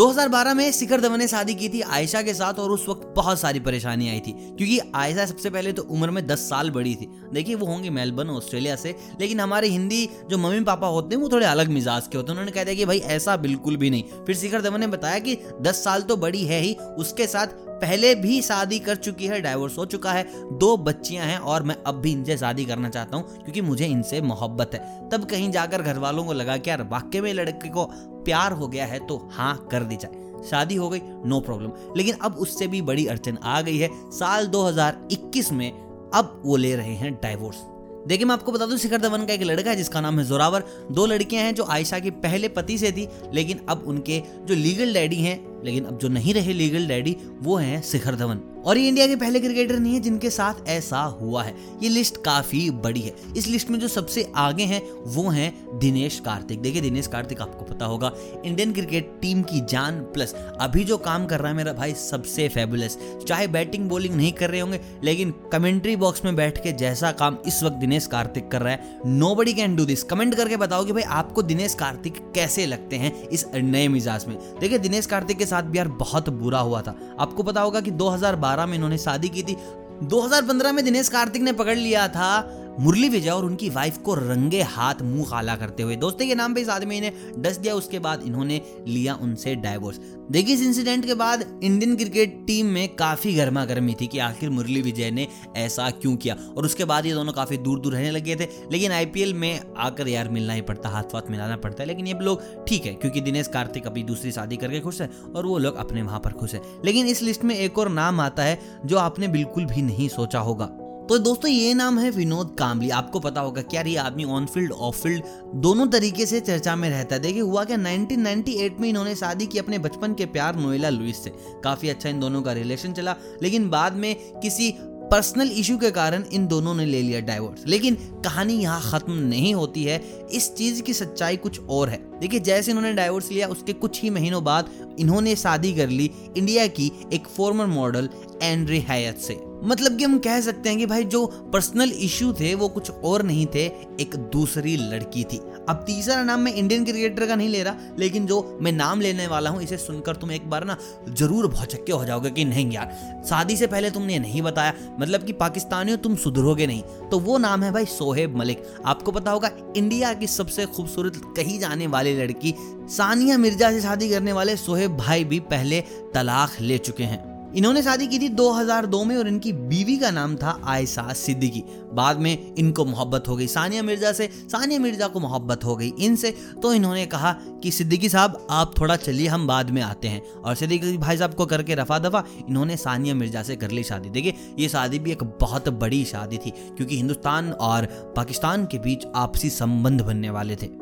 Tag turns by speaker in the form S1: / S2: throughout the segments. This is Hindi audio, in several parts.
S1: 2012 में शिखर धवन ने शादी की थी आयशा के साथ और उस वक्त बहुत सारी परेशानी आई थी, क्योंकि आयशा सबसे पहले तो उम्र में 10 साल बड़ी थी। देखिए, वो होंगे मेलबर्न, ऑस्ट्रेलिया से, लेकिन हमारे हिंदी जो मम्मी पापा होते हैं, वो थोड़े अलग मिजाज के होते हैं। उन्होंने कह दिया कि भाई, ऐसा बिल्कुल भी नहीं। फिर शिखर धवन ने बताया कि दस साल तो बड़ी है ही, उसके साथ पहले भी शादी कर चुकी है डाइवोर्स हो चुका है, दो बच्चियाँ हैं और मैं अब भी इनसे शादी करना चाहता हूँ क्योंकि मुझे इनसे मोहब्बत है। तब कहीं जाकर घर वालों को लगा कि यार वाक्य में लड़के को प्यार हो गया है तो हाँ कर दी जाए। शादी हो गई नो प्रॉब्लम लेकिन अब उससे भी बड़ी अड़चन आ गई है। साल 2021 में अब वो ले रहे हैं डाइवोर्स देखिए, मैं आपको बता दूँ, शिखर धवन का एक लड़का है जिसका नाम है जोरावर। दो लड़कियाँ हैं जो आयशा के पहले पति से थी, लेकिन अब उनके जो लीगल डैडी हैं लेकिन अब जो नहीं रहे लीगल डैडी वो हैं शिखर धवन। और ये इंडिया के पहले क्रिकेटर नहीं है, जिनके साथ ऐसा हुआ है। ये लिस्ट काफ़ी बड़ी है। इस लिस्ट में जो सबसे आगे हैं, वो हैं दिनेश कार्तिक। देखिए, दिनेश कार्तिक आपको पता होगा इंडियन क्रिकेट टीम की जान प्लस अभी जो काम कर रहा है मेरा भाई, सबसे फेबुलस चाहे बैटिंग बॉलिंग नहीं कर रहे होंगे, लेकिन कमेंट्री बॉक्स में बैठ के जैसा काम इस वक्त दिनेश कार्तिक कर रहा है। Nobody can do this comment करके बताओ कि भाई, आपको दिनेश कार्तिक कैसे लगते हैं इस नए मिजाज में? देखिए, दिनेश कार्तिक के साथ भी यार बहुत बुरा हुआ था। आपको पता होगा कि 2012 में इन्होंने शादी की थी। 2015 में दिनेश कार्तिक ने पकड़ लिया था। मुरली विजय और उनकी वाइफ को रंगे हाथ मुँह खाला करते हुए। दोस्तों के नाम पे इस आदमी ने डस दिया, उसके बाद इन्होंने लिया उनसे डाइवोर्स देखिए इस इंसिडेंट के बाद इंडियन क्रिकेट टीम में काफ़ी गर्मा गर्मी थी कि आखिर मुरली विजय ने ऐसा क्यों किया? और उसके बाद ये दोनों काफ़ी दूर दूर रहने लगे थे। लेकिन आईपीएल में आकर यार मिलना ही पड़ता, हाथ वाथ मिलाना पड़ता है। लेकिन ये लोग ठीक है, क्योंकि दिनेश कार्तिक अभी दूसरी शादी करके खुश है और वो लोग अपने वहाँ पर खुश है। लेकिन इस लिस्ट में एक और नाम आता है जो आपने बिल्कुल भी नहीं सोचा होगा। तो दोस्तों, ये नाम है विनोद कामली। आपको पता होगा क्या ये आदमी ऑन फ़ील्ड ऑफ़ फ़ील्ड दोनों तरीके से चर्चा में रहता है। देखिए, हुआ क्या 1998 में इन्होंने शादी की अपने बचपन के प्यार नोएला लुइस से। काफ़ी अच्छा इन दोनों का रिलेशन चला, लेकिन बाद में किसी पर्सनल इशू के कारण इन दोनों ने ले लिया डाइवोर्स लेकिन कहानी यहाँ खत्म नहीं होती है। इस चीज़ की सच्चाई कुछ और है। देखिए, जैसे इन्होंने डाइवोर्स लिया, उसके कुछ ही महीनों बाद इन्होंने शादी कर ली इंडिया की एक फॉर्मर मॉडल एंड्री हैयत से। मतलब कि हम कह सकते हैं कि भाई जो पर्सनल इशू थे, वो कुछ और नहीं थे, एक दूसरी लड़की थी। अब तीसरा नाम मैं इंडियन क्रिकेटर का नहीं ले रहा, लेकिन जो मैं नाम लेने वाला हूँ, इसे सुनकर तुम एक बार ना ज़रूर भौचक्के हो जाओगे कि नहीं यार, शादी से पहले तुमने नहीं बताया मतलब कि पाकिस्तानियों तुम सुधरोगे नहीं। तो वो नाम है भाई सोहेब मलिक। आपको पता होगा इंडिया की सबसे खूबसूरत कही जाने वाली लड़की सानिया मिर्ज़ा से शादी करने वाले सोहेब भाई भी पहले तलाक ले चुके हैं। इन्होंने शादी की थी 2002 में और इनकी बीवी का नाम था आयशा सिद्दीकी। बाद में इनको मोहब्बत हो गई। सानिया मिर्ज़ा से सानिया मिर्ज़ा को मोहब्बत हो गई इनसे। तो इन्होंने कहा कि सिद्दीकी साहब, आप थोड़ा चलिए, हम बाद में आते हैं। और सिद्दीकी भाई साहब को करके रफा दफ़ा इन्होंने सानिया मिर्ज़ा से कर ली शादी। देखिए, ये शादी भी एक बहुत बड़ी शादी थी, क्योंकि हिंदुस्तान और पाकिस्तान के बीच आपसी संबंध बनने वाले थे।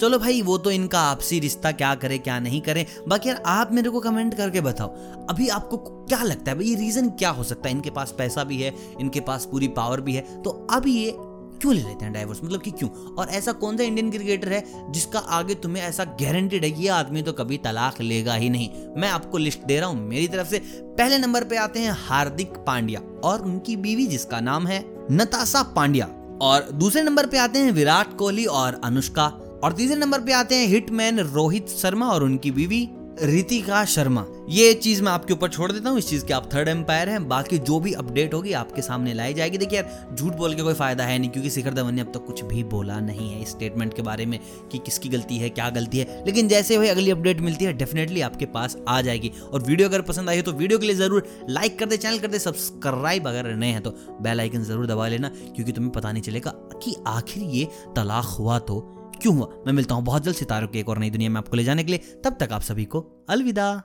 S1: चलो भाई, वो तो इनका आपसी रिश्ता, क्या करे, क्या नहीं करे। बाकी यार, आप मेरे को कमेंट करके बताओ, अभी आपको क्या लगता है? भाई, ये रीजन क्या हो सकता है? इनके पास पैसा भी है, इनके पास पूरी पावर भी है तो अब ये क्यों ले लेते हैं डाइवोर्स मतलब कि क्यों? और ऐसा कौन सा इंडियन क्रिकेटर है, जिसका आगे तुम्हें ऐसा गारंटेड है कि ये आदमी तो कभी तलाक लेगा ही नहीं। मैं आपको लिस्ट दे रहा हूँ, मेरी तरफ़ से। पहले नंबर पे आते हैं हार्दिक पांड्या, और उनकी बीवी, जिसका नाम है नताशा पांड्या। और दूसरे नंबर पे आते हैं विराट कोहली और अनुष्का। और तीसरे नंबर पे आते हैं हिटमैन रोहित शर्मा और उनकी बीवी रितिका शर्मा। ये चीज़ मैं आपके ऊपर छोड़ देता हूँ, इस चीज़ के आप थर्ड एम्पायर हैं, बाकी जो भी अपडेट होगी आपके सामने लाई जाएगी। देखिए यार, झूठ बोल के कोई फ़ायदा है नहीं, क्योंकि शिखर धवन ने अब तक तो कुछ भी बोला नहीं है इस स्टेटमेंट के बारे में कि किसकी गलती है, क्या गलती है। लेकिन जैसे हुए अगली अपडेट मिलती है डेफिनेटली आपके पास आ जाएगी। और वीडियो अगर पसंद आई है तो वीडियो के लिए ज़रूर लाइक कर दे चैनल कर दे सब्सक्राइब अगर नए हैं तो बेलाइकन ज़रूर दबा लेना, क्योंकि तुम्हें पता नहीं चलेगा कि आखिर ये तलाक हुआ तो क्यों हुआ? मैं मिलता हूँ बहुत जल्द सितारों की एक और नई दुनिया में आपको ले जाने के लिए। तब तक आप सभी को अलविदा।